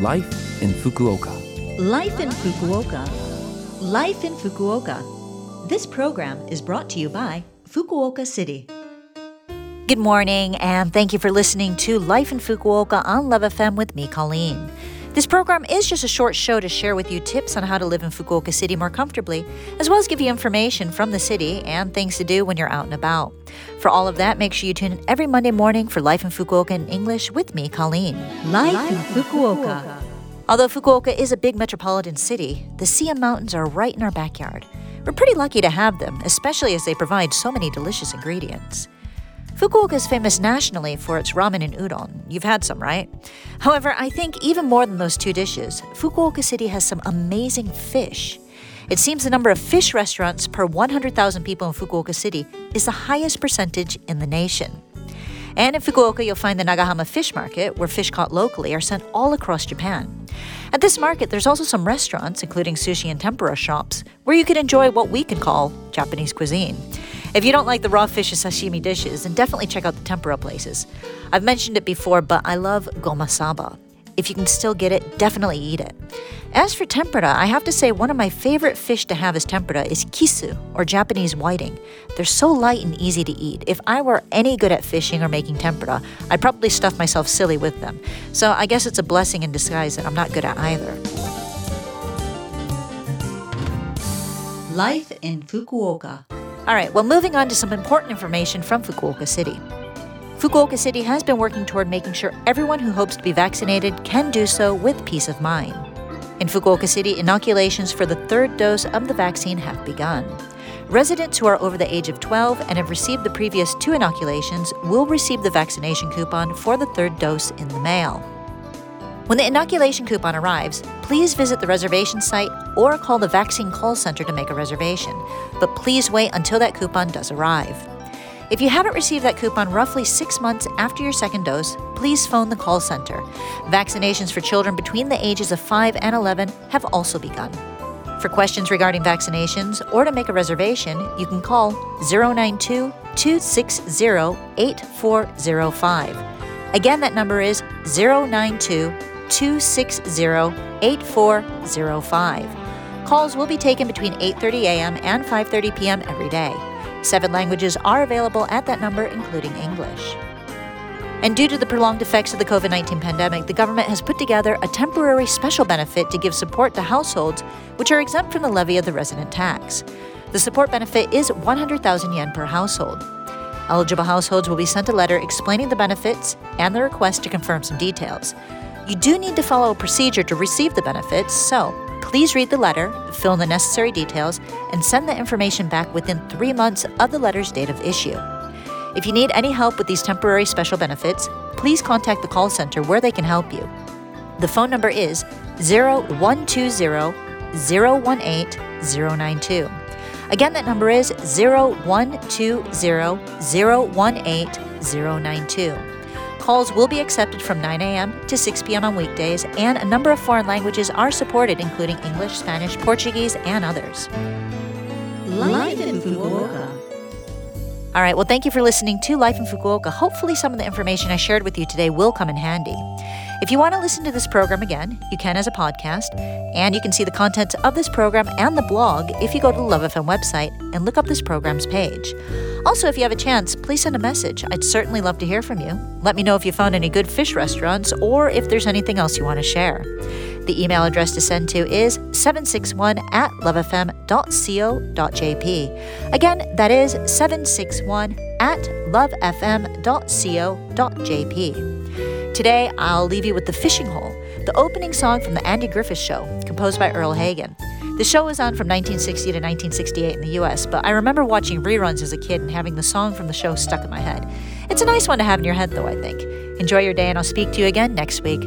Life in Fukuoka. Life in Fukuoka. Life in Fukuoka. This program is brought to you by Fukuoka City. Good morning, and thank you for listening to Life in Fukuoka on Love FM with me, Colleen. This program is just a short show to share with you tips on how to live in Fukuoka City more comfortably, as well as give you information from the city and things to do when you're out and about. For all of that, make sure you tune in every Monday morning for Life in Fukuoka in English with me, Colleen. Life, in Fukuoka. Although Fukuoka is a big metropolitan city, the Siam Mountains are right in our backyard. We're pretty lucky to have them, especially as they provide so many delicious ingredients. Fukuoka is famous nationally for its ramen and udon. You've had some, right? However, I think even more than those two dishes, Fukuoka City has some amazing fish. It seems the number of fish restaurants per 100,000 people in Fukuoka City is the highest percentage in the nation. And in Fukuoka, you'll find the Nagahama Fish Market, where fish caught locally are sent all across Japan. At this market, there's also some restaurants, including sushi and tempura shops, where you can enjoy what we can call Japanese cuisine. If you don't like the raw fish or sashimi dishes, then definitely check out the tempura places. I've mentioned it before, but I love gomasaba. If you can still get it, definitely eat it. As for tempura, I have to say one of my favorite fish to have as tempura is kisu, or Japanese whiting. They're so light and easy to eat. If I were any good at fishing or making tempura, I'd probably stuff myself silly with them. So I guess it's a blessing in disguise that I'm not good at either. Life in Fukuoka. All right, well, moving on to some important information from Fukuoka City. Fukuoka City has been working toward making sure everyone who hopes to be vaccinated can do so with peace of mind. In Fukuoka City, inoculations for the third dose of the vaccine have begun. Residents who are over the age of 12 and have received the previous two inoculations will receive the vaccination coupon for the third dose in the mail. When the inoculation coupon arrives, please visit the reservation site or call the vaccine call center to make a reservation, but please wait until that coupon does arrive. If you haven't received that coupon roughly six months after your second dose, please phone the call center. Vaccinations for children between the ages of 5 and 11 have also begun. For questions regarding vaccinations or to make a reservation, you can call 092 260 8405. Again, that number is 092 260 8405. Calls will be taken between 8:30 a.m. and 5:30 p.m. every day. Seven languages are available at that number including English. And due to the prolonged effects of the COVID 19 pandemic, the government has put together a temporary special benefit to give support to households which are exempt from the levy of the resident tax. The support benefit is 100,000 yen per household. Eligible households will be sent a letter explaining the benefits and the request to confirm some details. You do need to follow a procedure to receive the benefits, so please read the letter, fill in the necessary details, and send the information back within three months of the letter's date of issue. If you need any help with these temporary special benefits, please contact the call center where they can help you. The phone number is 0120 018 092. Again, that number is 0120 018 092. Calls will be accepted from 9 a.m. to 6 p.m. on weekdays, and a number of foreign languages are supported, including English, Spanish, Portuguese, and others. Life in Fukuoka. All right, well, thank you for listening to Life in Fukuoka. Hopefully, some of the information I shared with you today will come in handy. If you want to listen to this program again, you can as a podcast, and you can see the contents of this program and the blog if you go to the Love FM website and look up this program's page. Also, if you have a chance, please send a message. I'd certainly love to hear from you. Let me know if you found any good fish restaurants or if there's anything else you want to share. The email address to send to is 761 at lovefm.co.jp. Again, that is 761 at lovefm.co.jp. Today, I'll leave you with The Fishing Hole, the opening song from The Andy Griffith Show, composed by Earle Hagen. The show was on from 1960 to 1968 in the US, but I remember watching reruns as a kid and having the song from the show stuck in my head. It's a nice one to have in your head, though, I think. Enjoy your day, and I'll speak to you again next week.